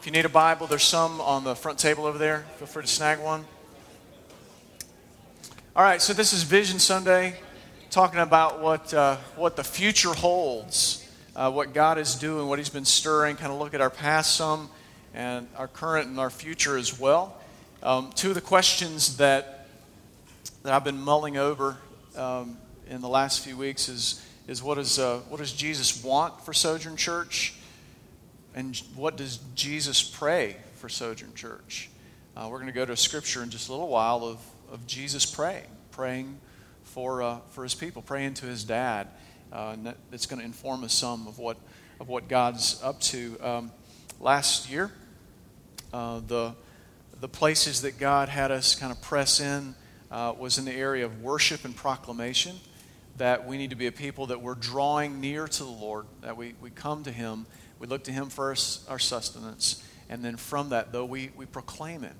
If you need a Bible, there's some on the front table over there. Feel free to snag one. All right, so this is Vision Sunday, talking about what, uh, what the future holds, uh, what God is doing, what He's been stirring, kind of look at our past some and our current and our future as well. Um, two of the questions that, that I've been mulling over um, in the last few weeks is, is what, is, uh, what does Jesus want for Sojourn Church? And what does Jesus pray for Sojourn Church? Uh, we're going to go to scripture in just a little while of, of Jesus praying, praying for, uh, for his people, praying to his dad. Uh, that's going to inform us some of what, of what God's up to. Um, last year, uh, the, the places that God had us kind of press in uh, was in the area of worship and proclamation. That we need to be a people that we're drawing near to the Lord, that we, we come to Him we look to Him for our, sustenance. And then from that, though, we, we proclaim Him.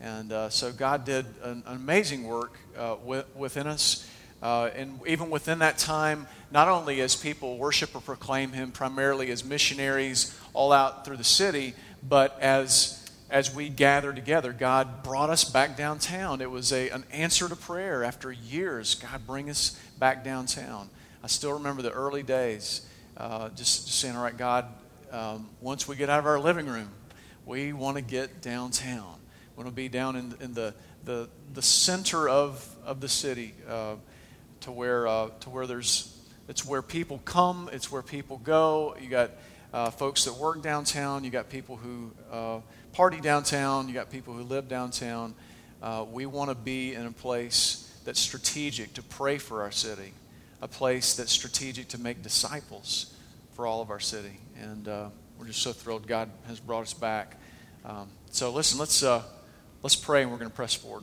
And uh, so God did an, an amazing work uh, with, within us. Uh, and even within that time, not only as people worship or proclaim Him primarily as missionaries all out through the city, but as as we gather together, God brought us back downtown. It was a, an answer to prayer after years. God, bring us back downtown. I still remember the early days, uh, just, just saying, All right, God, um, once we get out of our living room, we want to get downtown. We want to be down in, in the, the, the center of, of the city uh, to, where, uh, to where there's, it's where people come, it's where people go. You got uh, folks that work downtown, you got people who uh, party downtown, you got people who live downtown. Uh, we want to be in a place that's strategic to pray for our city, a place that's strategic to make disciples for all of our city. And uh, we're just so thrilled God has brought us back. Um, so listen, let's, uh, let's pray and we're going to press forward.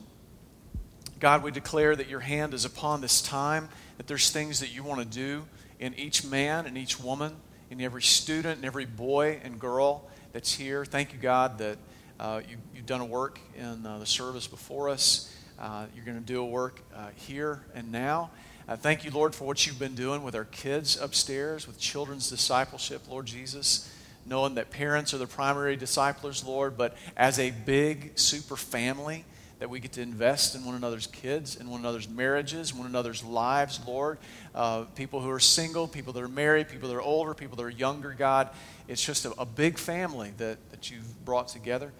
God, we declare that your hand is upon this time, that there's things that you want to do in each man and each woman, in every student and every boy and girl that's here. Thank you, God, that uh, you, have done a work in uh, the service before us. Uh, you're going to do a work uh, here and now. Uh, thank you, Lord, for what you've been doing with our kids upstairs, with children's discipleship, Lord Jesus. Knowing that parents are the primary disciplers, Lord, but as a big super family, that we get to invest in one another's kids, in one another's marriages, one another's lives, Lord. Uh, people who are single, people that are married, people that are older, people that are younger, God. It's just a, a big family that, that you've brought together.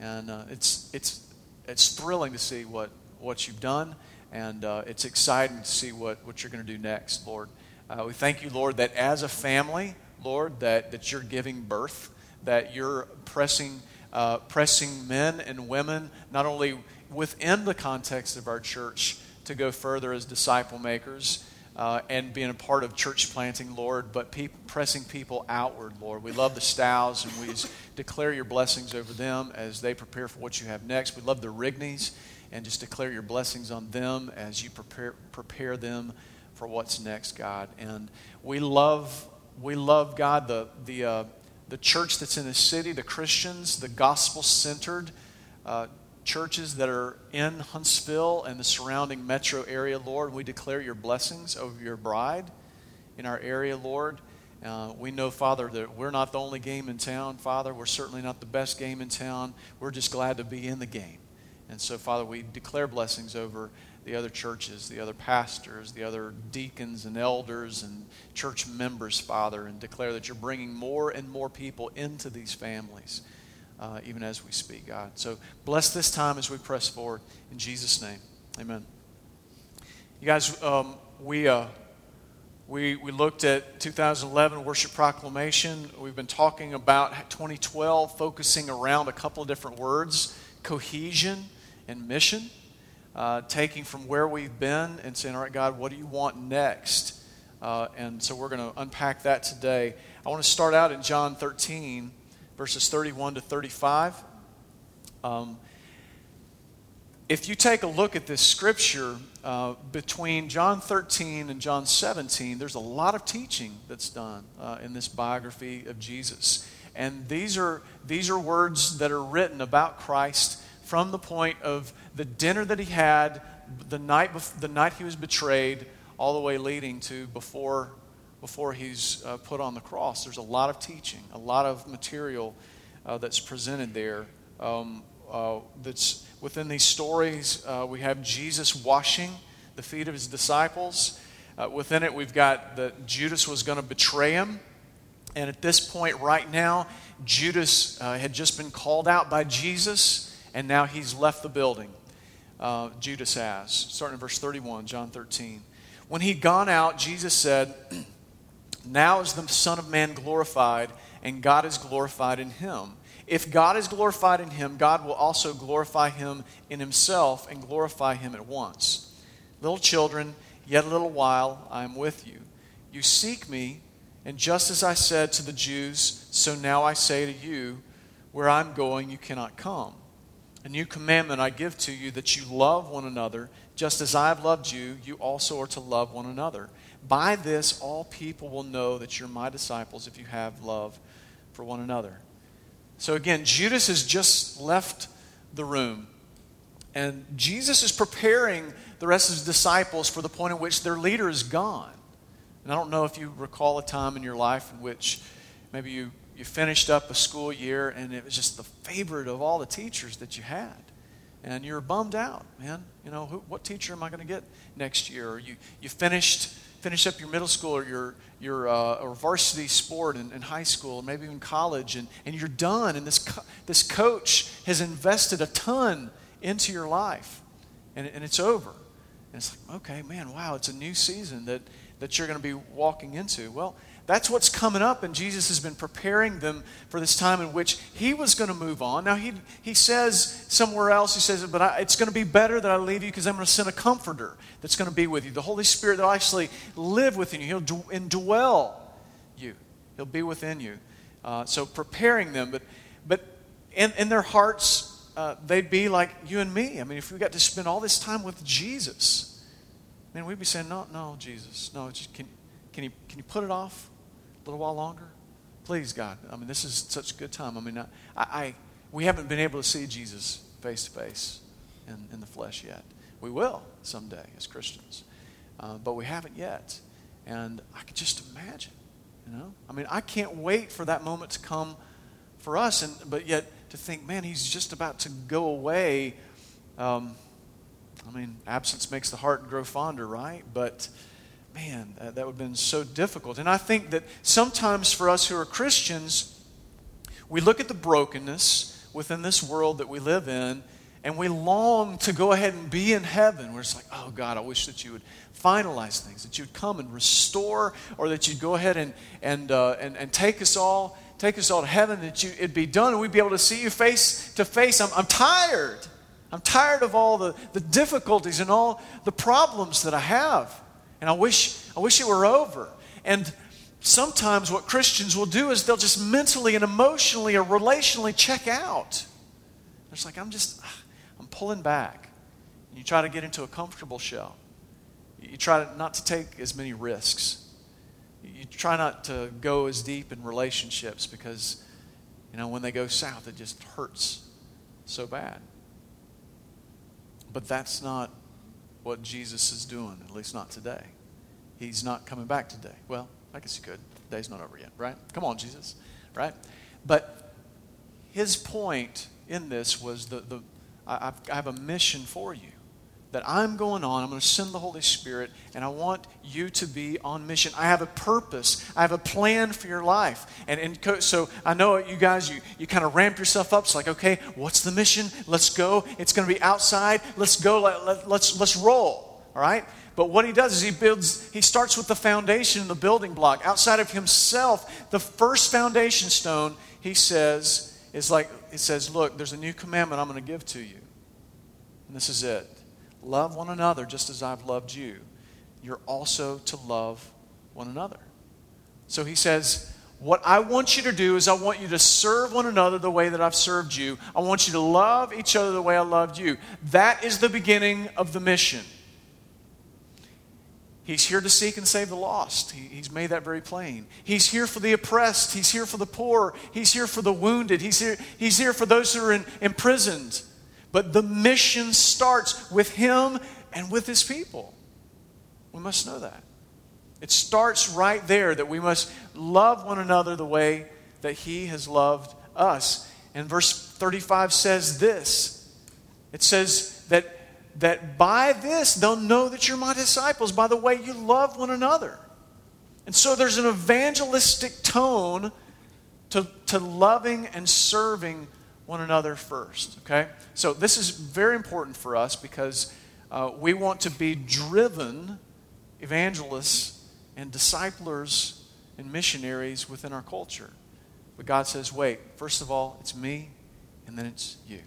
And uh, it's, it's, it's thrilling to see what, what you've done. And uh, it's exciting to see what, what you're going to do next, Lord. Uh, we thank you, Lord, that as a family, Lord, that, that you're giving birth, that you're pressing, uh, pressing men and women, not only within the context of our church, to go further as disciple makers. Uh, and being a part of church planting, Lord, but pe- pressing people outward, Lord. We love the Stows, and we declare your blessings over them as they prepare for what you have next. We love the Rigneys and just declare your blessings on them as you prepare, prepare them for what's next, God. And we love, we love God, the, the, uh, the church that's in the city, the Christians, the gospel centered uh, churches that are in Huntsville and the surrounding metro area, Lord. We declare your blessings over your bride in our area, Lord. Uh, we know, Father, that we're not the only game in town, Father. We're certainly not the best game in town. We're just glad to be in the game. And so, Father, we declare blessings over the other churches, the other pastors, the other deacons and elders and church members, Father, and declare that you're bringing more and more people into these families, uh, even as we speak, God. So bless this time as we press forward. In Jesus' name, amen. You guys, um, we, uh, we, we looked at 2011 Worship Proclamation. We've been talking about 2012, focusing around a couple of different words cohesion and mission, uh, taking from where we've been and saying, All right, God, what do you want next? Uh, and so we're going to unpack that today. I want to start out in John 13, verses 31 to 35. Um, if you take a look at this scripture uh, between John 13 and John 17, there's a lot of teaching that's done uh, in this biography of Jesus. And these are, these are words that are written about Christ from the point of the dinner that he had the night, the night he was betrayed, all the way leading to before, before he's uh, put on the cross. There's a lot of teaching, a lot of material uh, that's presented there. Um, uh, that's within these stories, uh, we have Jesus washing the feet of his disciples. Uh, within it, we've got that Judas was going to betray him. And at this point, right now, Judas uh, had just been called out by Jesus, and now he's left the building. Uh, Judas has. Starting in verse 31, John 13. When he'd gone out, Jesus said, Now is the Son of Man glorified, and God is glorified in him. If God is glorified in him, God will also glorify him in himself and glorify him at once. Little children, yet a little while I am with you. You seek me, and just as I said to the Jews, so now I say to you, where I'm going, you cannot come. A new commandment I give to you that you love one another, just as I have loved you, you also are to love one another. By this, all people will know that you're my disciples if you have love for one another. So again, Judas has just left the room. And Jesus is preparing the rest of his disciples for the point at which their leader is gone. And I don't know if you recall a time in your life in which maybe you, you finished up a school year and it was just the favorite of all the teachers that you had. And you're bummed out, man. You know, who, what teacher am I going to get next year? Or you, you finished, finished up your middle school or your, your uh, or varsity sport in, in, high school, or maybe even college, and, and you're done. And this, co- this coach has invested a ton into your life, and, and it's over. And it's like, okay, man, wow, it's a new season that, that you're going to be walking into. Well, that's what's coming up, and Jesus has been preparing them for this time in which he was going to move on. Now, he, he says somewhere else, he says, But I, it's going to be better that I leave you because I'm going to send a comforter that's going to be with you. The Holy Spirit that will actually live within you, he'll indwell you, he'll be within you. Uh, so, preparing them, but, but in, in their hearts, uh, they'd be like you and me. I mean, if we got to spend all this time with Jesus, man, we'd be saying, No, no, Jesus, no, just, can, can, you, can you put it off? a little while longer? Please, God. I mean, this is such a good time. I mean, I, I we haven't been able to see Jesus face to face in the flesh yet. We will someday as Christians, uh, but we haven't yet. And I can just imagine, you know. I mean, I can't wait for that moment to come for us, and but yet to think, man, he's just about to go away. Um, I mean, absence makes the heart grow fonder, right? But man, that, that would have been so difficult. And I think that sometimes for us who are Christians, we look at the brokenness within this world that we live in, and we long to go ahead and be in heaven. Where it's like, oh God, I wish that you would finalize things, that you'd come and restore, or that you'd go ahead and and uh, and, and take us all, take us all to heaven, that you it'd be done, and we'd be able to see you face to face. I'm, I'm tired. I'm tired of all the, the difficulties and all the problems that I have. And I wish, I wish it were over. And sometimes what Christians will do is they'll just mentally and emotionally or relationally check out. It's like, I'm just, I'm pulling back. And you try to get into a comfortable shell. You try not to take as many risks. You try not to go as deep in relationships because, you know, when they go south, it just hurts so bad. But that's not what Jesus is doing, at least not today. He's not coming back today. Well, I guess he could. The day's not over yet, right? Come on, Jesus, right? But his point in this was the, the I, I have a mission for you that I'm going on. I'm going to send the Holy Spirit, and I want you to be on mission. I have a purpose. I have a plan for your life. And, and so I know you guys, you, you kind of ramp yourself up. It's like, okay, what's the mission? Let's go. It's going to be outside. Let's go. Let, let, let's, let's roll. All right? But what he does is he builds, he starts with the foundation, the building block. Outside of himself, the first foundation stone, he says, is like, he says, Look, there's a new commandment I'm going to give to you. And this is it love one another just as I've loved you. You're also to love one another. So he says, What I want you to do is I want you to serve one another the way that I've served you. I want you to love each other the way I loved you. That is the beginning of the mission. He's here to seek and save the lost. He, he's made that very plain. He's here for the oppressed. He's here for the poor. He's here for the wounded. He's here, he's here for those who are in, imprisoned. But the mission starts with him and with his people. We must know that. It starts right there that we must love one another the way that he has loved us. And verse 35 says this it says that, that by this they'll know that you're my disciples, by the way you love one another. And so there's an evangelistic tone to, to loving and serving one another first, okay? So this is very important for us because uh, we want to be driven evangelists and disciplers and missionaries within our culture. But God says, wait, first of all, it's me, and then it's you.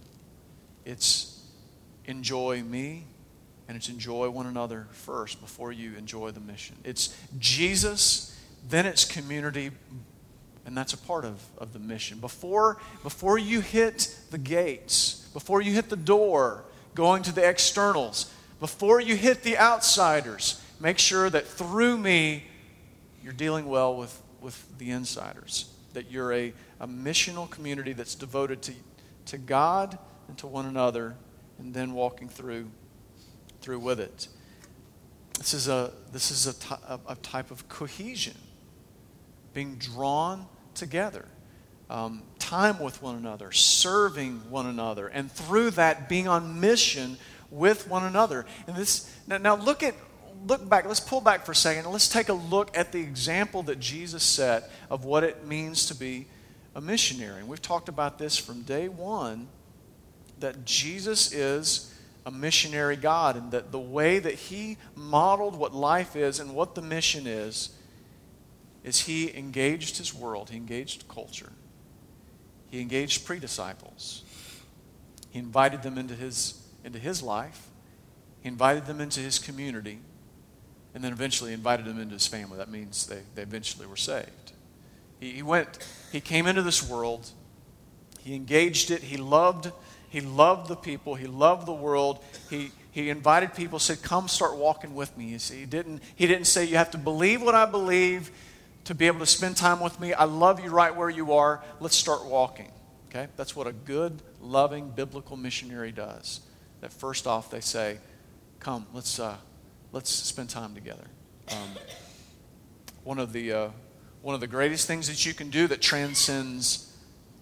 It's enjoy me, and it's enjoy one another first before you enjoy the mission. It's Jesus, then it's community, and that's a part of, of the mission. Before, before you hit the gates, before you hit the door, going to the externals, before you hit the outsiders, make sure that through me, you're dealing well with, with the insiders. That you're a, a missional community that's devoted to, to God and to one another, and then walking through, through with it. This is a, this is a, t- a, a type of cohesion, being drawn together. Um, time with one another, serving one another, and through that being on mission with one another. And this now, now look at look back. Let's pull back for a second let's take a look at the example that Jesus set of what it means to be a missionary. And we've talked about this from day one that Jesus is a missionary God and that the way that he modeled what life is and what the mission is is he engaged his world, he engaged culture, he engaged pre disciples, he invited them into his, into his life, he invited them into his community, and then eventually invited them into his family. That means they, they eventually were saved. He, he went, he came into this world, he engaged it, he loved, he loved the people, he loved the world, he, he invited people, said, Come start walking with me. You see, he didn't, he didn't say, You have to believe what I believe to be able to spend time with me. I love you right where you are. Let's start walking. Okay? That's what a good, loving, biblical missionary does. That first off, they say, Come, let's, uh, let's spend time together. Um, one, of the, uh, one of the greatest things that you can do that transcends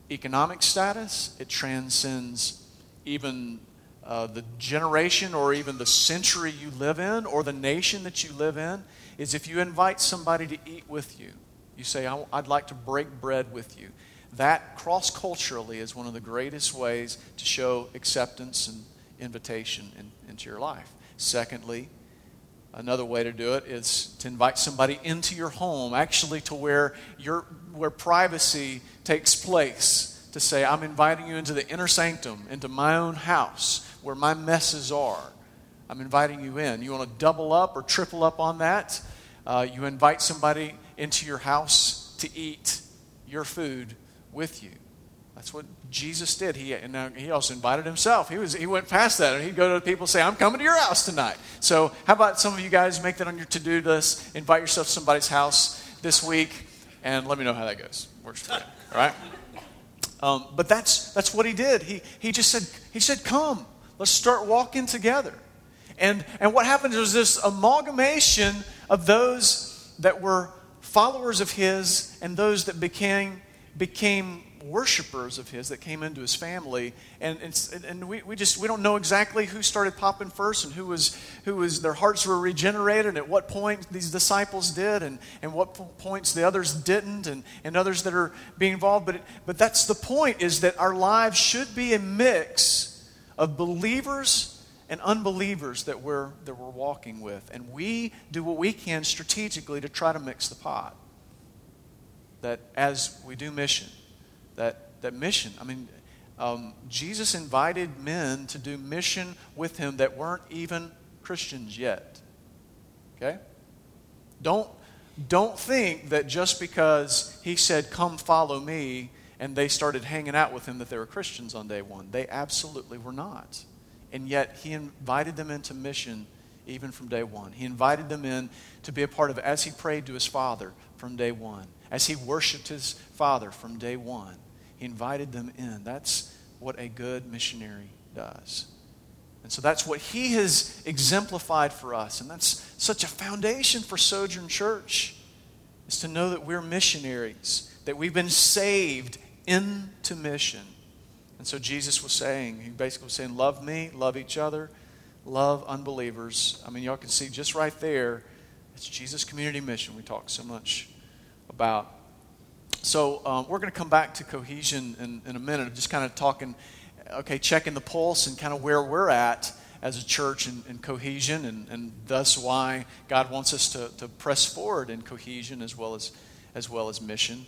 economic status, it transcends even uh, the generation or even the century you live in or the nation that you live in is if you invite somebody to eat with you, you say, I'd like to break bread with you. That cross culturally is one of the greatest ways to show acceptance and invitation in, into your life. Secondly, another way to do it is to invite somebody into your home, actually to where, your, where privacy takes place. To say, I'm inviting you into the inner sanctum, into my own house, where my messes are. I'm inviting you in. You want to double up or triple up on that? Uh, you invite somebody into your house to eat your food with you. That's what Jesus did. He, and he also invited himself. He, was, he went past that, and he'd go to people and say, I'm coming to your house tonight. So, how about some of you guys make that on your to do list? Invite yourself to somebody's house this week, and let me know how that goes. Works for. All right? Um, but that's, that's what he did. He, he just said, he said, Come, let's start walking together. And, and what happened was this amalgamation of those that were followers of his and those that became, became worshipers of his that came into his family and, and, and we, we just we don't know exactly who started popping first and who was who was their hearts were regenerated and at what point these disciples did and, and what points the others didn't and, and others that are being involved but, it, but that's the point is that our lives should be a mix of believers and unbelievers that we're, that we're walking with. And we do what we can strategically to try to mix the pot. That as we do mission, that, that mission, I mean, um, Jesus invited men to do mission with him that weren't even Christians yet. Okay? Don't, don't think that just because he said, Come follow me, and they started hanging out with him, that they were Christians on day one. They absolutely were not. And yet, he invited them into mission even from day one. He invited them in to be a part of as he prayed to his Father from day one, as he worshiped his Father from day one. He invited them in. That's what a good missionary does. And so that's what he has exemplified for us. And that's such a foundation for Sojourn Church, is to know that we're missionaries, that we've been saved into mission And so Jesus was saying, he basically was saying, love me, love each other, love unbelievers. I mean, y'all can see just right there, it's Jesus' community mission we talk so much about. So um, we're going to come back to cohesion in, in a minute, just kind of talking, okay, checking the pulse and kind of where we're at as a church in, in cohesion, and, and thus why God wants us to, to press forward in cohesion as well as, as, well as mission.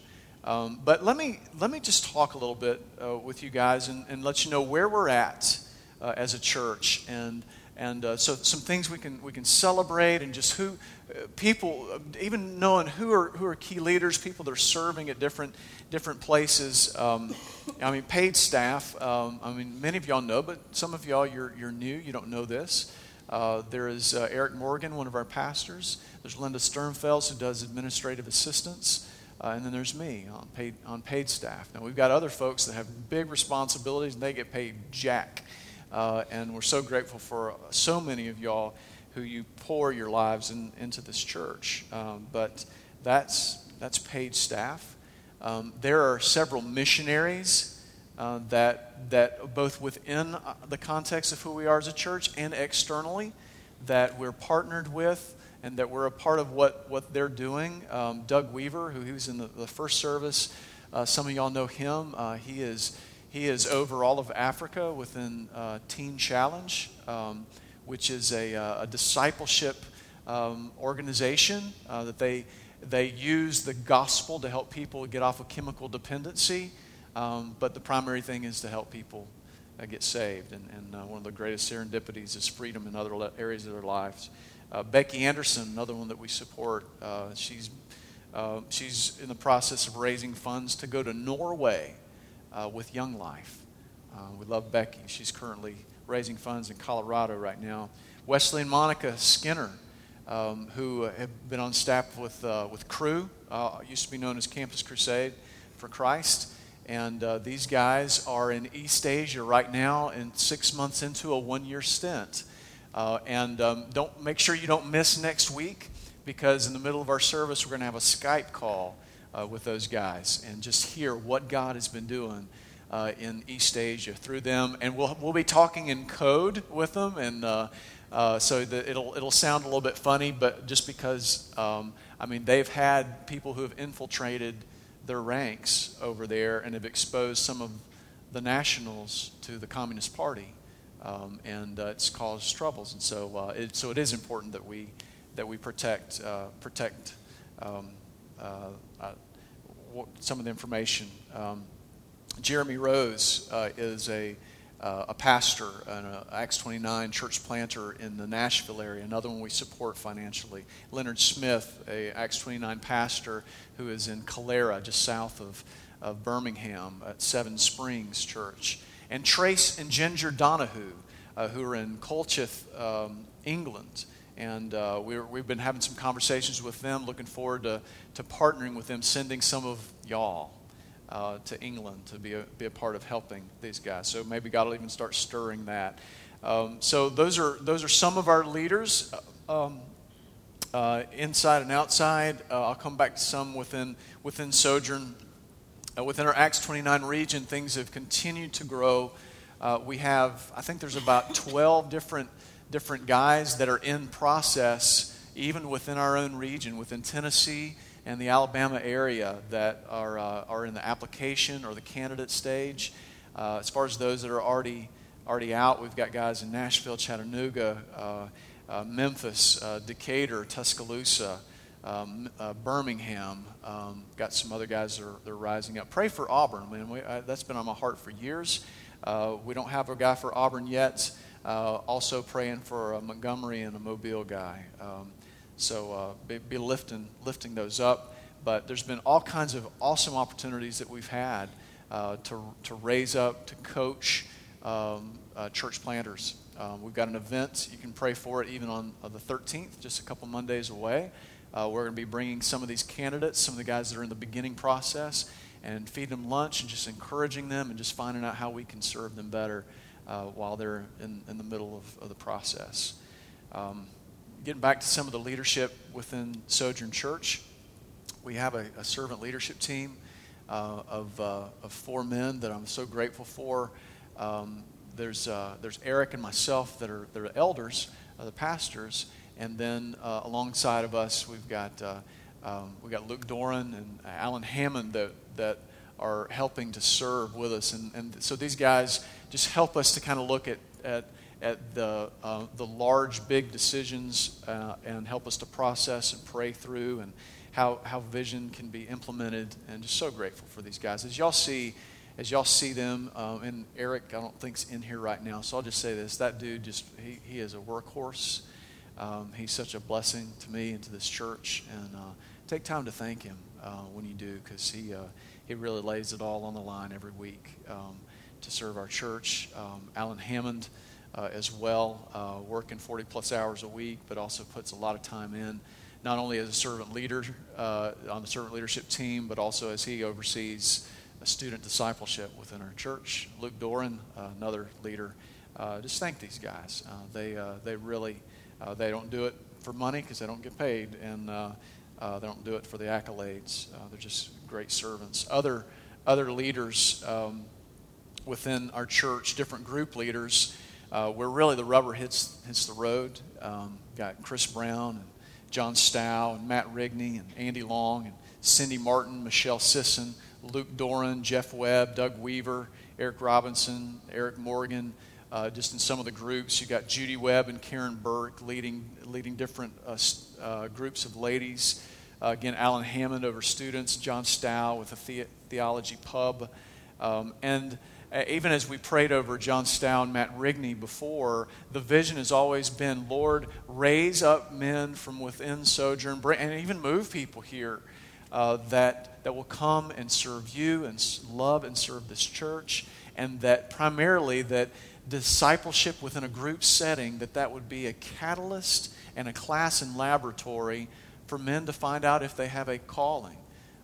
Um, but let me, let me just talk a little bit uh, with you guys and, and let you know where we're at uh, as a church. And, and uh, so some things we can, we can celebrate and just who, uh, people, uh, even knowing who are, who are key leaders, people that are serving at different, different places. Um, I mean, paid staff. Um, I mean, many of y'all know, but some of y'all, you're, you're new, you don't know this. Uh, there is uh, Eric Morgan, one of our pastors. There's Linda Sternfels, who does administrative assistance. Uh, and then there's me on paid, on paid staff. Now, we've got other folks that have big responsibilities, and they get paid jack. Uh, and we're so grateful for so many of y'all who you pour your lives in, into this church. Um, but that's, that's paid staff. Um, there are several missionaries uh, that, that both within uh, the context of who we are as a church and externally that we're partnered with and that we're a part of what, what they're doing. Um, Doug Weaver, who he was in the, the first service, uh, some of y'all know him. Uh, he is he is over all of Africa within uh, Teen Challenge, um, which is a, uh, a discipleship um, organization uh, that they they use the gospel to help people get off of chemical dependency. Um, but the primary thing is to help people uh, get saved. And, and one of the greatest serendipities is freedom in other areas of their lives. Uh, Becky Anderson, another one that we support, uh, she's, uh, she's in the process of raising funds to go to Norway uh, with Young Life. Uh, we love Becky. She's currently raising funds in Colorado right now. Wesley and Monica Skinner, um, who have been on staff with, uh, with Cru, used to be known as Campus Crusade for Christ. And these guys are in East Asia right now and six months into a one year stint. Uh, and um, don't make sure you don't miss next week because in the middle of our service we're going to have a Skype call uh, with those guys and just hear what God has been doing uh, in East Asia through them. And we'll we'll be talking in code with them, and uh, uh, so that it'll it'll sound a little bit funny, but just because um, I mean they've had people who have infiltrated their ranks over there and have exposed some of the nationals to the Communist Party um, and uh, it's caused troubles. And so, uh, it, so it is important that we that we protect uh, protect um, uh, uh, some of the information. Um, Jeremy Rose uh, is a a pastor, an Acts 29 church planter in the Nashville area, another one we support financially. Leonard Smith, a Acts 29 pastor who is in Calera, just south of, of Birmingham at Seven Springs Church and Trace and Ginger Donahue, uh, who are in Colchester, um, England. And uh, we have been having some conversations with them, looking forward to, to partnering with them, sending some of y'all uh, to England to be a, be a part of helping these guys. So maybe God will even start stirring that. Um, so those are, those are some of our leaders. Um, uh, inside and outside. Uh, I'll come back to some within within Sojourn uh, within our Acts 29 region, things have continued to grow. Uh, we have, I think there's about 12 different, different guys that are in process, even within our own region, within Tennessee and the Alabama area, that are, uh, are in the application or the candidate stage. Uh, as far as those that are already, already out, we've got guys in Nashville, Chattanooga, uh, Memphis, Decatur, Tuscaloosa um, uh, Birmingham. Um, got some other guys that are, that are, rising up. Pray for Auburn. Man, we, I, that's been on my heart for years. Uh, we don't have a guy for Auburn yet. Uh, also praying for a Montgomery and a Mobile guy. Um, so uh, be, be, lifting lifting those up. But there's been all kinds of awesome opportunities that we've had uh, to to raise up, to coach um, uh, church planters. Um, we've got an event. You can pray for it even on the 13th, just a couple Mondays away. Uh, we're going to be bringing some of these candidates, some of the guys that are in the beginning process, and feeding them lunch and just encouraging them and just finding out how we can serve them better uh, while they're in, in the middle of, of the process. Um, getting back to some of the leadership within Sojourn Church, we have a, a servant leadership team uh, of, uh, of four men that I'm so grateful for. Um, there's, uh, there's Eric and myself that are, that are elders, uh, the pastors, and then uh, alongside of us, we've got, uh, um, we've got Luke Doran and Alan Hammond that, that are helping to serve with us. And, and so these guys just help us to kind of look at, at, at the, uh, the large, big decisions uh, and help us to process and pray through and how, how vision can be implemented. And just so grateful for these guys. As y'all see, as y'all see them, um, and Eric, I don't think's in here right now, so I'll just say this: that dude just he, he is a workhorse. Um, he's such a blessing to me and to this church, and uh, take time to thank him uh, when you do, because he uh, he really lays it all on the line every week um, to serve our church. Um, Alan Hammond. Uh, as well, uh, working 40 plus hours a week, but also puts a lot of time in, not only as a servant leader on the servant leadership team, but also as he oversees student discipleship within our church. Luke Doran, another leader. Uh, just thank these guys. Uh, they, uh, they really, uh, they don't do it for money because they don't get paid, and uh, they don't do it for the accolades. they're just great servants. Other, other leaders um, within our church, different group leaders, where really the rubber hits, hits the road. Um, got Chris Brown and John Stow and Matt Rigney and Andy Long and Cindy Martin, Michelle Sisson. Luke Doran, Jeff Webb, Doug Weaver, Eric Robinson, Eric Morgan, uh, just in some of the groups. You got Judy Webb and Karen Burke leading, leading different uh, uh, groups of ladies. Uh, again, Alan Hammond over students, John Stow with a the- theology pub. Um, and uh, even as we prayed over John Stow and Matt Rigney before, the vision has always been Lord, raise up men from within Sojourn, and even move people here uh, that, that will come and serve you and love and serve this church, and that primarily that discipleship within a group setting, that that would be a catalyst and a class and laboratory for men to find out if they have a calling.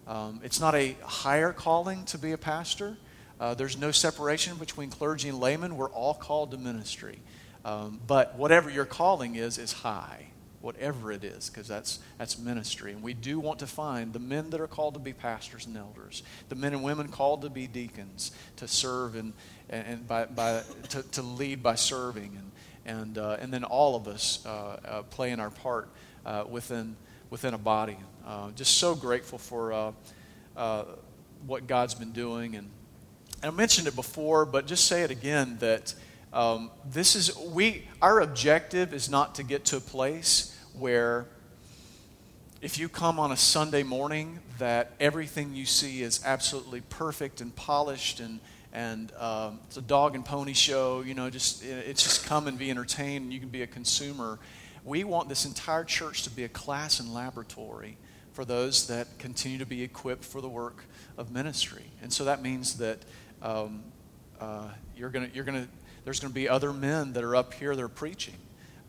Um, it's not a higher calling to be a pastor. Uh, there's no separation between clergy and laymen. We're all called to ministry. Um, but whatever your calling is, is high whatever it is, because that's, that's ministry. And we do want to find the men that are called to be pastors and elders, the men and women called to be deacons, to serve and, and by, by, to, to lead by serving, and, and, uh, and then all of us uh, uh, playing our part uh, within, within a body. Uh, just so grateful for uh, what God's been doing. And, and I mentioned it before, but just say it again that. Um, this is we our objective is not to get to a place where if you come on a Sunday morning, that everything you see is absolutely perfect and polished and and um, it's a dog and pony show. You know, just it's just come and be entertained. And you can be a consumer. We want this entire church to be a class and laboratory for those that continue to be equipped for the work of ministry. And so that means that um, uh, you're gonna you're gonna there's gonna be other men that are up here that are preaching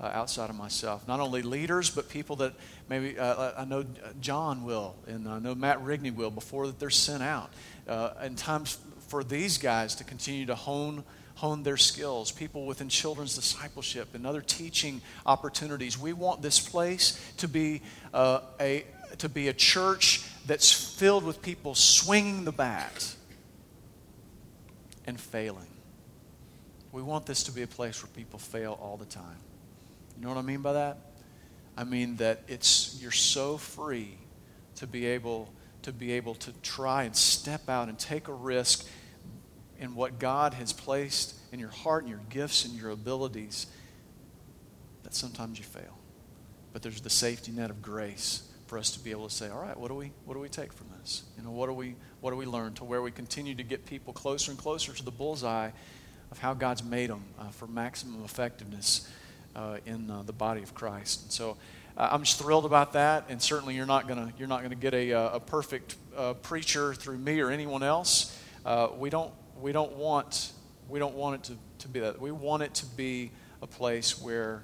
uh, outside of myself. Not only leaders, but people that maybe uh, I know John will, and I know Matt Rigney will before that they're sent out. Uh, and times for these guys to continue to hone hone their skills, people within children's discipleship and other teaching opportunities. We want this place to be uh, a to be a church that's filled with people swinging the bat and failing. We want this to be a place where people fail all the time. You know what I mean by that? I mean that it's you're so free to be able to be able to try and step out and take a risk in what God has placed in your heart and your gifts and your abilities that sometimes you fail. But there's the safety net of grace for us to be able to say, all right, what do we what do we take from this? You know, what do we what do we learn to where we continue to get people closer and closer to the bullseye of how God's made them uh, for maximum effectiveness uh, in uh, the body of Christ. And so uh, I'm just thrilled about that. And certainly you're not going to you're not going to get a, uh, a perfect uh, preacher through me or anyone else. We don't we don't want we don't want it to, to be that. We want it to be a place where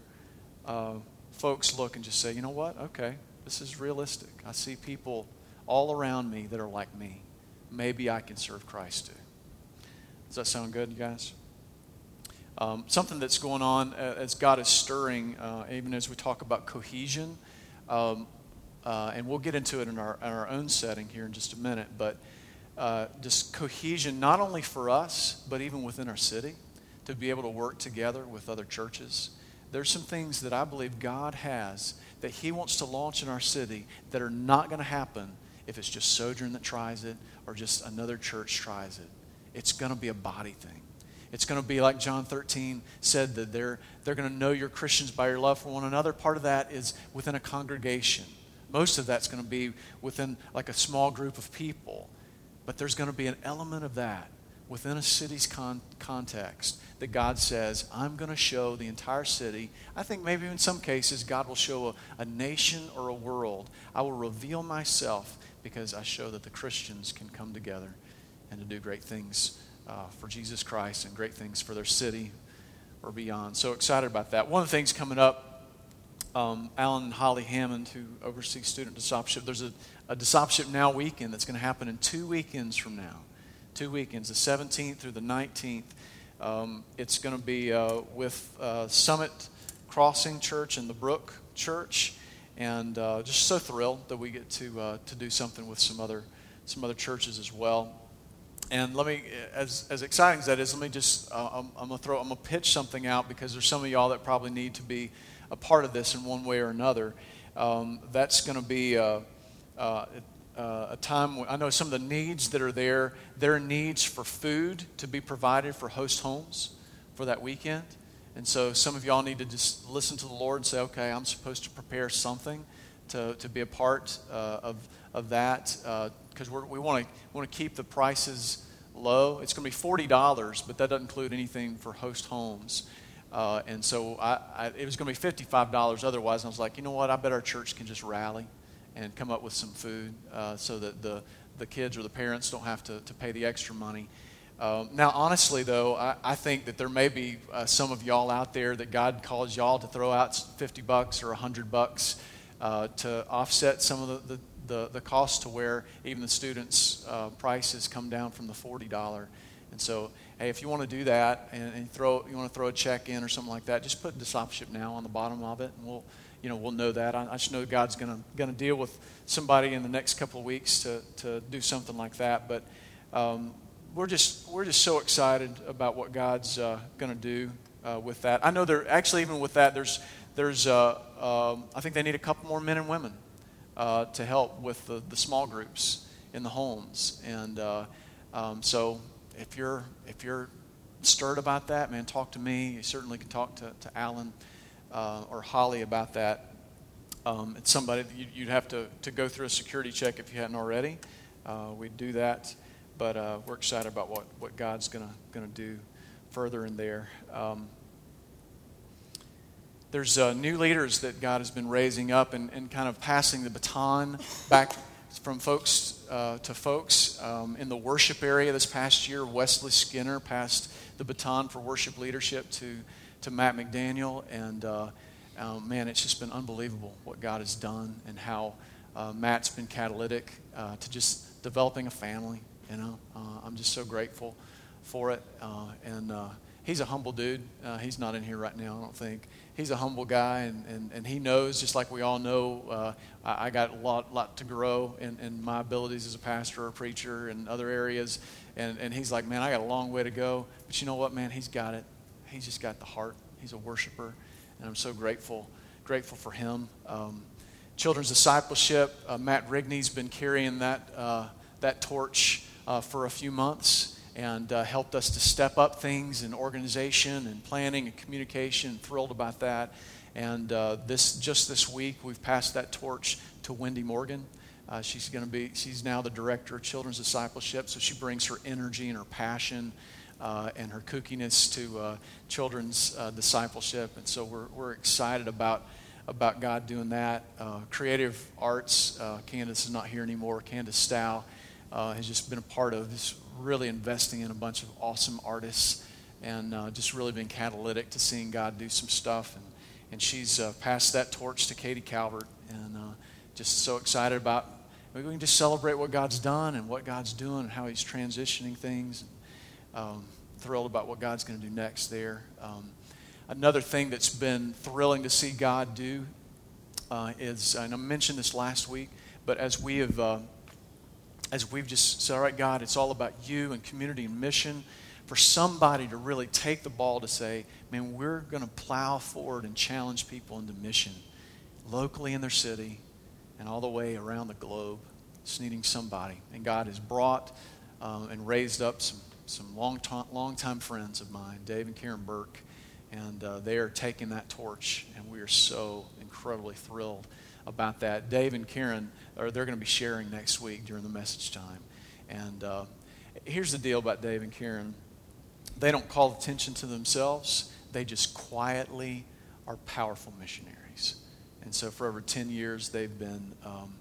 folks look and just say, you know what? Okay, this is realistic. I see people all around me that are like me. Maybe I can serve Christ too. Does that sound good, you guys? Um, something that's going on uh, as God is stirring, uh, even as we talk about cohesion. Um, uh, and we'll get into it in our, in our own setting here in just a minute, but uh, just cohesion, not only for us, but even within our city. to be able to work together with other churches. There's some things that I believe God has that He wants to launch in our city that are not going to happen if it's just Sojourn that tries it or just another church tries it. It's going to be a body thing. It's going to be like John 13 said that they're, they're going to know you're Christians by your love for one another. Part of that is within a congregation. Most of that's going to be within like a small group of people. But there's going to be an element of that within a city's con- context that God says, I'm going to show the entire city. I think maybe in some cases, God will show a, a nation or a world. I will reveal myself because I show that the Christians can come together and to do great things uh, for Jesus Christ and great things for their city or beyond. So excited about that. One of the things coming up, um, Alan Holly Hammond, who oversees student discipleship, there's a, a discipleship now weekend that's going to happen in two weekends from now. Two weekends, the 17th through the 19th. Um, it's going to be uh, with uh, Summit Crossing Church and the Brook Church, and uh, just so thrilled that we get to uh, to do something with some other some other churches as well. And let me, as, as exciting as that is, let me just, uh, I'm, I'm going to throw, I'm going to pitch something out because there's some of y'all that probably need to be a part of this in one way or another. Um, that's going to be uh, uh, a time, I know some of the needs that are there, there are needs for food to be provided for host homes for that weekend. And so some of y'all need to just listen to the Lord and say, okay, I'm supposed to prepare something to, to be a part uh, of, of that because uh, we want to want to keep the prices low. It's going to be forty dollars, but that doesn't include anything for host homes. Uh, and so I, I, it was going to be fifty-five dollars otherwise. And I was like, you know what? I bet our church can just rally and come up with some food uh, so that the the kids or the parents don't have to, to pay the extra money. Um, now, honestly, though, I, I, think that there may be uh, some of y'all out there that God calls y'all to throw out 50 bucks or 100 bucks uh, to offset some of the, the, the, the cost to where even the students' uh, prices come down from the $40. And so, hey, if you want to do that and, and throw, you want to throw a check in or something like that, just put discipleship now on the bottom of it, and we'll, you know, we'll know that. I, I just know God's going to deal with somebody in the next couple of weeks to, to do something like that. But um, we're just we're just so excited about what God's uh, going to do uh, with that. I know there actually even with that there's there's uh, um, I think they need a couple more men and women uh, to help with the, the small groups in the homes. And uh, um, so if you're, if you're stirred about that, man, talk to me. You certainly can talk to, to Alan uh, or Holly about that. Um, it's somebody that you'd have to, to go through a security check if you hadn't already. Uh, we'd do that. But uh, we're excited about what, what God's going to do further in there. Um, there's uh, new leaders that God has been raising up and, and kind of passing the baton back from folks uh, to folks. Um, in the worship area this past year, Wesley Skinner passed the baton for worship leadership to, to Matt McDaniel. And uh, um, man, it's just been unbelievable what God has done and how uh, Matt's been catalytic uh, to just developing a family. You know, uh, I'm just so grateful for it. and he's a humble dude. he's not in here right now, I don't think he's a humble guy, and, and, and he knows, just like we all know, uh, I, I, got a lot, lot to grow in, in my abilities as a pastor or preacher and other areas. And, and he's like, man, I got a long way to go. But you know what, man? He's got it. He's just got the heart. He's a worshiper, and I'm so grateful, grateful for him. Um, children's discipleship, uh, Matt Rigney's been carrying that, uh, that torch uh, for a few months and uh, helped us to step up things in organization and planning and communication. Thrilled about that. And uh, this just this week, we've passed that torch to Wendy Morgan. Uh, she's going to be she's now the director of children's discipleship, so she brings her energy and her passion. Uh, and her kookiness to uh, children's uh, discipleship, and so we're, we're excited about about God doing that. creative arts, Candace is not here anymore. Candace Stow has just been a part of this really investing in a bunch of awesome artists and uh, just really been catalytic to seeing God do some stuff. And, and she's uh, passed that torch to Katie Calvert and uh, just so excited about we can just celebrate what God's done and what God's doing and how He's transitioning things. And, um, thrilled about what God's going to do next there. Um, another thing that's been thrilling to see God do uh, is, and I mentioned this last week, but as we have uh, as we've just said, all right, God, it's all about you and community and mission. for somebody to really take the ball to say, man, we're going to plow forward and challenge people into mission locally in their city and all the way around the globe. It's needing somebody. And God has brought um, and raised up some, some long, long time friends of mine, Dave and Karen Burke, and uh, they are taking that torch, and we are so incredibly thrilled about that. Dave and Karen, are, they're going to be sharing next week during the message time. And uh, here's the deal about Dave and Karen they don't call attention to themselves, they just quietly are powerful missionaries. And so for over 10 years, they've been, um,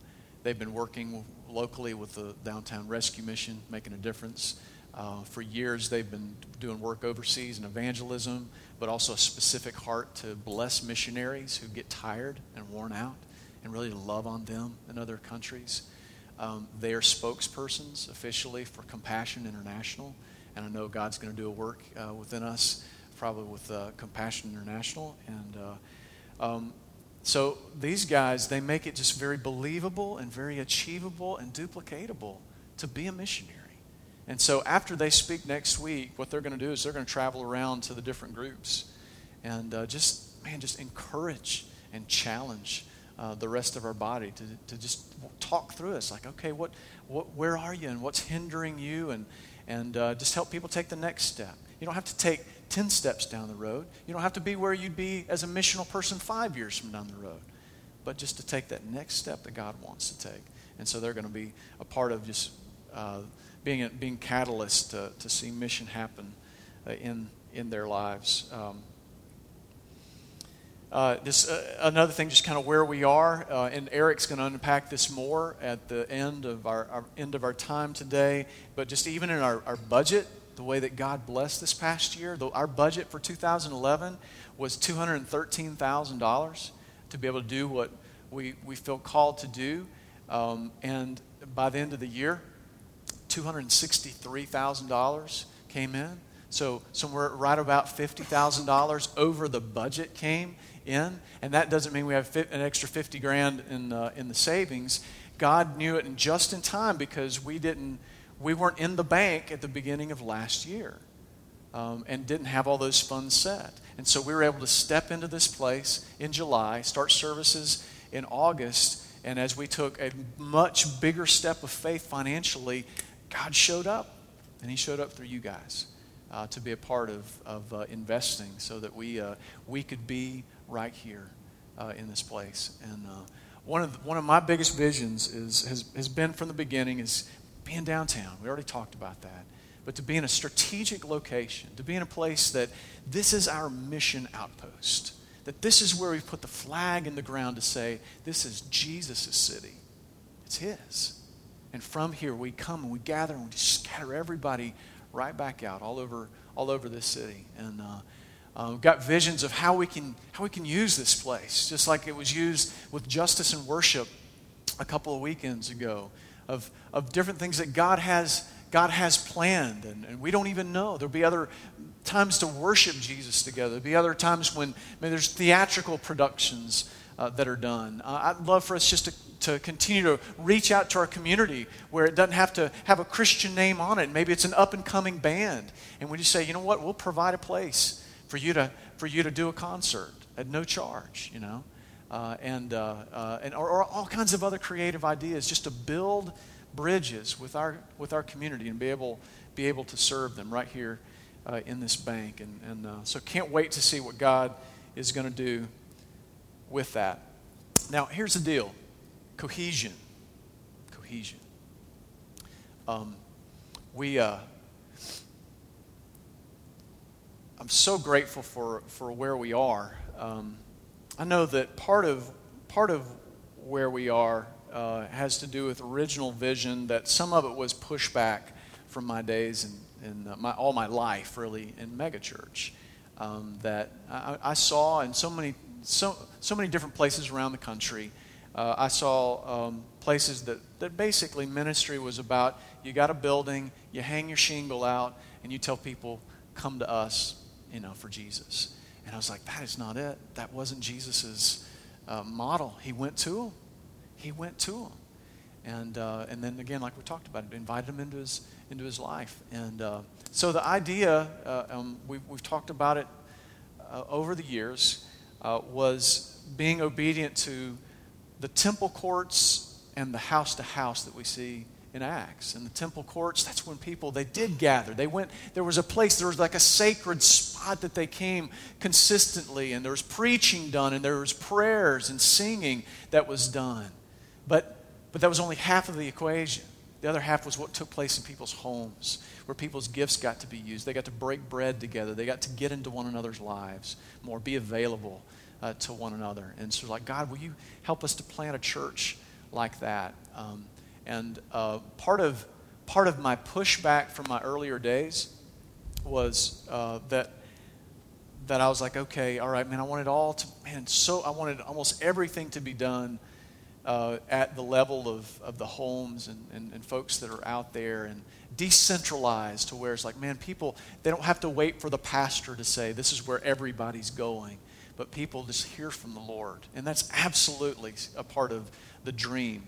they've been working locally with the Downtown Rescue Mission, making a difference. Uh, for years, they've been doing work overseas in evangelism, but also a specific heart to bless missionaries who get tired and worn out and really love on them in other countries. Um, they are spokespersons officially for Compassion International, and I know God's going to do a work uh, within us, probably with uh, Compassion International. And uh, um, so these guys, they make it just very believable and very achievable and duplicatable to be a missionary. And so after they speak next week, what they're going to do is they're going to travel around to the different groups and uh, just, man, just encourage and challenge uh, the rest of our body to, to just talk through it. like, okay, what, what, where are you and what's hindering you? And, and uh, just help people take the next step. You don't have to take 10 steps down the road. You don't have to be where you'd be as a missional person five years from down the road, but just to take that next step that God wants to take. And so they're going to be a part of just uh, being, a, being catalyst to, to see mission happen uh, in, in their lives. Um, uh, this uh, another thing, just kind of where we are, uh, and Eric's going to unpack this more at the end of our, our, end of our time today. But just even in our, our budget, the way that God blessed this past year, the, our budget for 2011 was $213,000 to be able to do what we, we feel called to do. Um, and by the end of the year, $263,000 came in. So somewhere right about $50,000 over the budget came in. And that doesn't mean we have an extra 50 grand in, uh, in the savings. God knew it in just in time because we didn't, we weren't in the bank at the beginning of last year um, and didn't have all those funds set. And so we were able to step into this place in July, start services in August, and as we took a much bigger step of faith financially, God showed up, and He showed up through you guys. Uh, to be a part of, of uh, investing so that we, uh, we could be right here uh, in this place. And uh, one, of the, one of my biggest visions is, has, has been from the beginning is being downtown. We already talked about that. But to be in a strategic location, to be in a place that this is our mission outpost, that this is where we put the flag in the ground to say, this is Jesus' city. It's His. And from here, we come and we gather and we just scatter everybody right back out all over, all over this city. And uh, uh, got visions of how we, can, how we can use this place, just like it was used with justice and worship a couple of weekends ago, of, of different things that God has, God has planned, and, and we don't even know. There'll be other times to worship Jesus together. There'll be other times when I mean, there's theatrical productions uh, that are done. Uh, I'd love for us just to to continue to reach out to our community where it doesn't have to have a Christian name on it. Maybe it's an up and coming band. And we just say, you know what, we'll provide a place for you to, for you to do a concert at no charge, you know. Uh, and, uh, uh, and or, or, all kinds of other creative ideas just to build bridges with our, with our community and be able, be able to serve them right here uh, in this bank. And, and uh, so can't wait to see what God is going to do with that. Now, here's the deal cohesion. Cohesion. Um, we, uh, I'm so grateful for, for where we are. Um, I know that part of, part of where we are uh, has to do with original vision, that some of it was pushback from my days and, and uh, my, all my life, really, in megachurch. Um, that I, I, saw in so many, so, so many different places around the country uh, I saw um, places that, that basically ministry was about you got a building, you hang your shingle out, and you tell people, come to us, you know, for Jesus. And I was like, that is not it. That wasn't Jesus's uh, model. He went to them. He went to them. And, uh, and then again, like we talked about, it invited them into his, into his life. And uh, so the idea, uh, um, we've, we've talked about it uh, over the years, was being obedient to the temple courts and the house to house that we see in Acts. In the temple courts, that's when people they did gather. They went there was a place, there was like a sacred spot that they came consistently and there was preaching done and there was prayers and singing that was done. But but that was only half of the equation. The other half was what took place in people's homes, where people's gifts got to be used. They got to break bread together. They got to get into one another's lives more, be available uh, to one another. And so, like, God, will you help us to plant a church like that? Um, and uh, part of part of my pushback from my earlier days was uh, that that I was like, okay, all right, man, I wanted all to, man, so I wanted almost everything to be done uh, at the level of, of the homes and, and, and, folks that are out there and decentralized to where it's like, man, people, they don't have to wait for the pastor to say, this is where everybody's going. But people just hear from the Lord. And that's absolutely a part of the dream.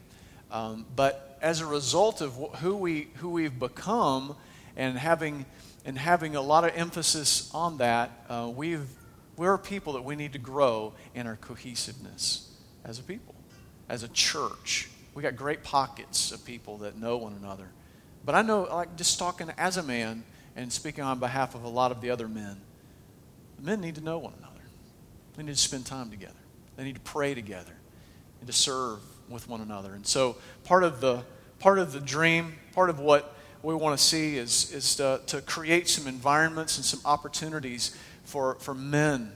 Um, but as a result of who, we, who we've become and having, and having a lot of emphasis on that, uh, we've, we're people that we need to grow in our cohesiveness as a people as a church. We got great pockets of people that know one another. But I know, like, just talking as a man and speaking on behalf of a lot of the other men, men need to know one another. They need to spend time together. They need to pray together and to serve with one another. And so, part of the part of the dream, part of what we want to see is, is to, to create some environments and some opportunities for, for men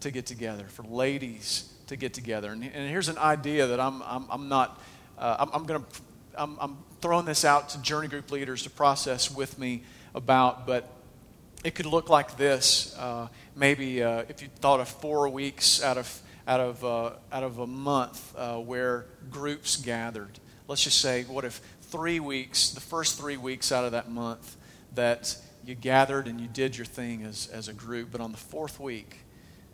to get together, for ladies to get together. And, and here's an idea that I'm, I'm, I'm not, uh, I'm, I'm going to, I'm, I'm throwing this out to journey group leaders to process with me about, but it could look like this. Uh, maybe uh, if you thought of four weeks out of, out of, uh, out of a month uh, where groups gathered. Let's just say, what if three weeks, the first three weeks out of that month, that you gathered and you did your thing as, as a group, but on the fourth week,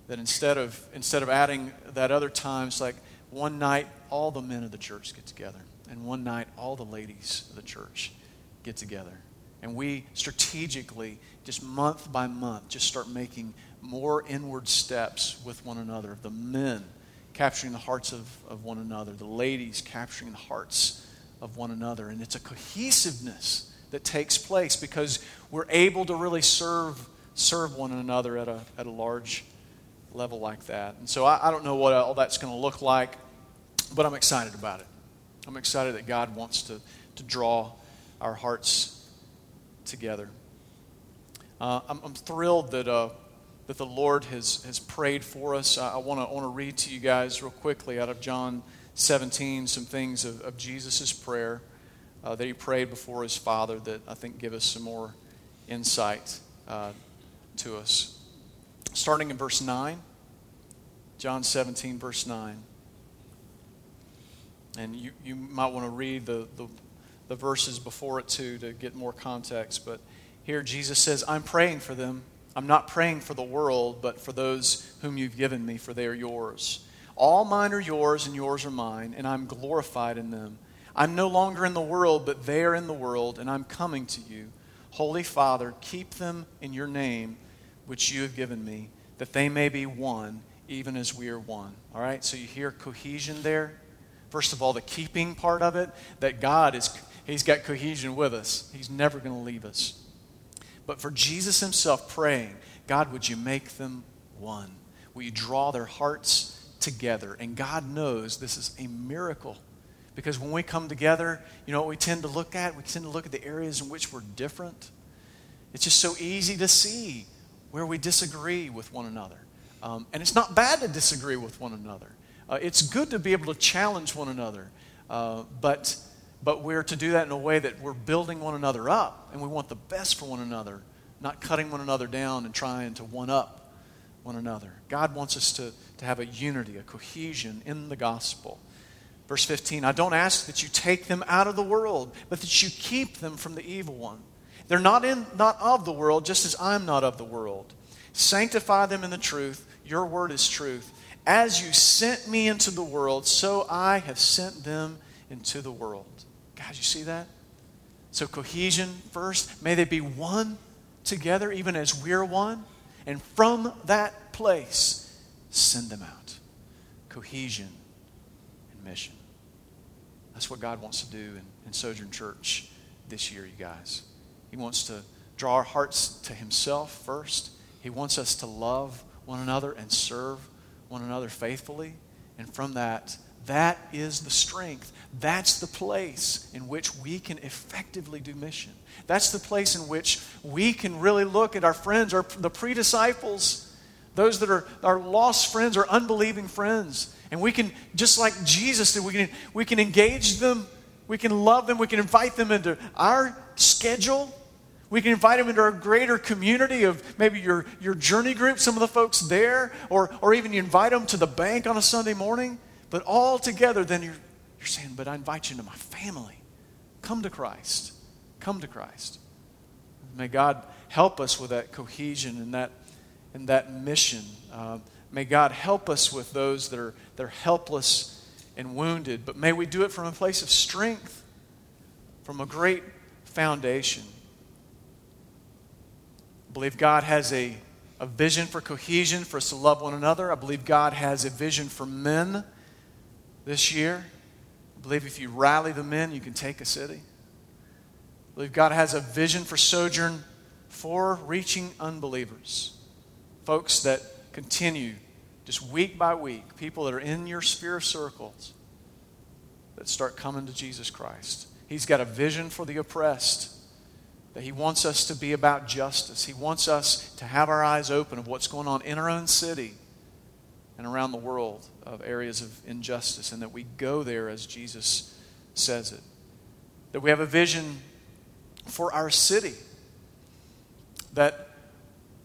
that instead of instead of adding that other time, it's like one night all the men of the church get together, and one night all the ladies of the church get together. And we strategically, just month by month, just start making more inward steps with one another. The men capturing the hearts of, of one another, the ladies capturing the hearts of one another. And it's a cohesiveness that takes place because we're able to really serve, serve one another at a, at a large level like that. And so I, I don't know what all that's going to look like, but I'm excited about it. I'm excited that God wants to, to draw our hearts together. Uh, I'm, I'm, thrilled that, uh, that the Lord has, has prayed for us. I, I want to read to you guys real quickly out of John 17 some things of, of Jesus' prayer uh, that he prayed before his Father that I think give us some more insight uh, to us starting in verse 9. John 17, verse 9. And you, you might want to read the, the, the verses before it too to get more context. But here Jesus says, I'm praying for them. I'm not praying for the world, but for those whom you've given me, for they are yours. All mine are yours, and yours are mine, and I'm glorified in them. I'm no longer in the world, but they are in the world, and I'm coming to you. Holy Father, keep them in your name which you have given me, that they may be one, even as we are one. All right? So you hear cohesion there. First of all, the keeping part of it, that God is, He's got cohesion with us. He's never going to leave us. But for Jesus Himself praying, God, would you make them one? Will you draw their hearts together? And God knows this is a miracle. Because when we come together, you know what we tend to look at? We tend to look at the areas in which we're different. It's just so easy to see where we disagree with one another. Um, and it's not bad to disagree with one another. Uh, it's good to be able to challenge one another. Uh, but, but we're to do that in a way that we're building one another up and we want the best for one another, not cutting one another down and trying to one up one another. God wants us to, to have a unity, a cohesion in the gospel. Verse 15 I don't ask that you take them out of the world, but that you keep them from the evil one. They're not, in, not of the world, just as I'm not of the world. Sanctify them in the truth. Your word is truth. As you sent me into the world, so I have sent them into the world. You see that? So, cohesion first. May they be one together, even as we're one. And from that place, send them out. Cohesion and mission. That's what God wants to do in, in Sojourn Church this year, you guys. He wants to draw our hearts to Himself first. He wants us to love one another and serve one another faithfully. And from that, that is the strength. That's the place in which we can effectively do mission. That's the place in which we can really look at our friends, our, the pre disciples, those that are our lost friends or unbelieving friends. And we can, just like Jesus did, we can, we can engage them, we can love them, we can invite them into our schedule. We can invite them into our greater community of maybe your, your journey group, some of the folks there, or, or even you invite them to the bank on a Sunday morning. But all together, then you're, you're saying, But I invite you into my family. Come to Christ. Come to Christ. May God help us with that cohesion and that, and that mission. Uh, may God help us with those that are, that are helpless and wounded. But may we do it from a place of strength, from a great foundation. I believe God has a, a vision for cohesion, for us to love one another. I believe God has a vision for men this year. I believe if you rally the men, you can take a city. I believe God has a vision for sojourn for reaching unbelievers. Folks that continue just week by week, people that are in your sphere of circles that start coming to Jesus Christ. He's got a vision for the oppressed, that He wants us to be about justice. He wants us to have our eyes open of what's going on in our own city and around the world of areas of injustice, and that we go there as Jesus says it. That we have a vision for our city. That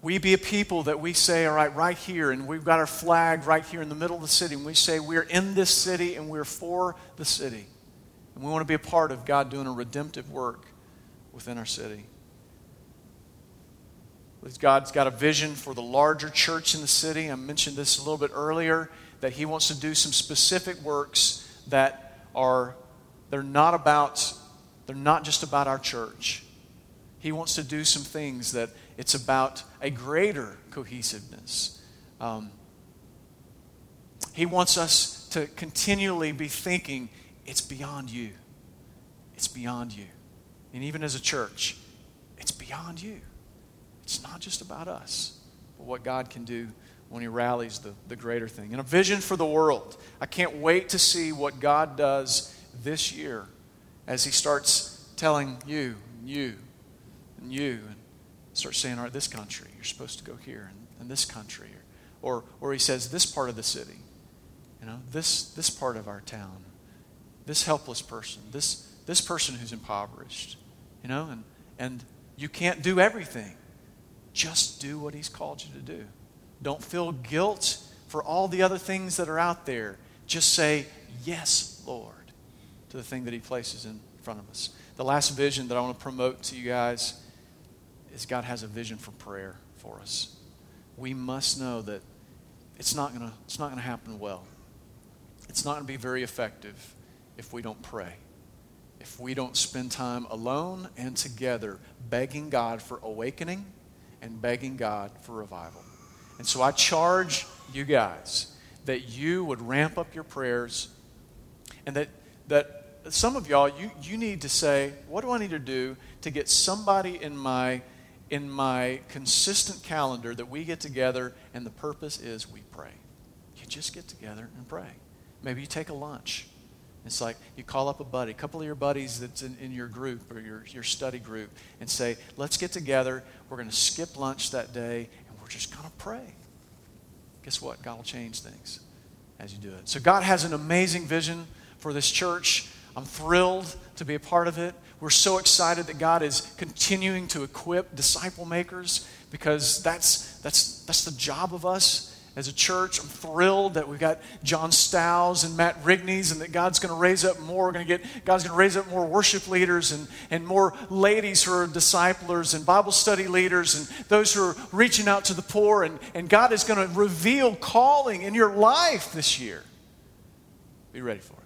we be a people that we say, all right, right here, and we've got our flag right here in the middle of the city, and we say we're in this city and we're for the city. And we want to be a part of God doing a redemptive work within our city. God's got a vision for the larger church in the city. I mentioned this a little bit earlier that He wants to do some specific works that are they're not about they're not just about our church. He wants to do some things that it's about a greater cohesiveness. Um, he wants us to continually be thinking it's beyond you. It's beyond you. And even as a church, it's beyond you. It's not just about us, but what God can do when He rallies the, the greater thing. And a vision for the world. I can't wait to see what God does this year as He starts telling you, and you, and you, and starts saying, all right, this country, you're supposed to go here, and, and this country. Or, or He says, this part of the city, you know, this, this part of our town, this helpless person, this, this person who's impoverished, you know, and, and you can't do everything. Just do what He's called you to do. Don't feel guilt for all the other things that are out there. Just say, Yes, Lord, to the thing that He places in front of us. The last vision that I want to promote to you guys is God has a vision for prayer for us. We must know that it's not going to it's not going to happen well. It's not going to be very effective if we don't pray. If we don't spend time alone and together begging God for awakening and begging God for revival. And so I charge you guys that you would ramp up your prayers and that, that some of y'all, you, you need to say, what do I need to do to get somebody in my, in my consistent calendar that we get together and the purpose is we pray. You just get together and pray. Maybe you take a lunch. It's like you call up a buddy, a couple of your buddies that's in, in your group or your, your study group, and say, let's get together. We're going to skip lunch that day, and we're just going to pray. Guess what? God will change things as you do it. So, God has an amazing vision for this church. I'm thrilled to be a part of it. We're so excited that God is continuing to equip disciple makers because that's, that's, that's the job of us as a church. I'm thrilled that we've got John Stows and Matt Rigneys and that God's going to raise up more. We're going to get, God's going to raise up more worship leaders and, and more ladies who are disciplers and Bible study leaders and those who are reaching out to the poor. And, and God is going to reveal calling in your life this year. Be ready for it.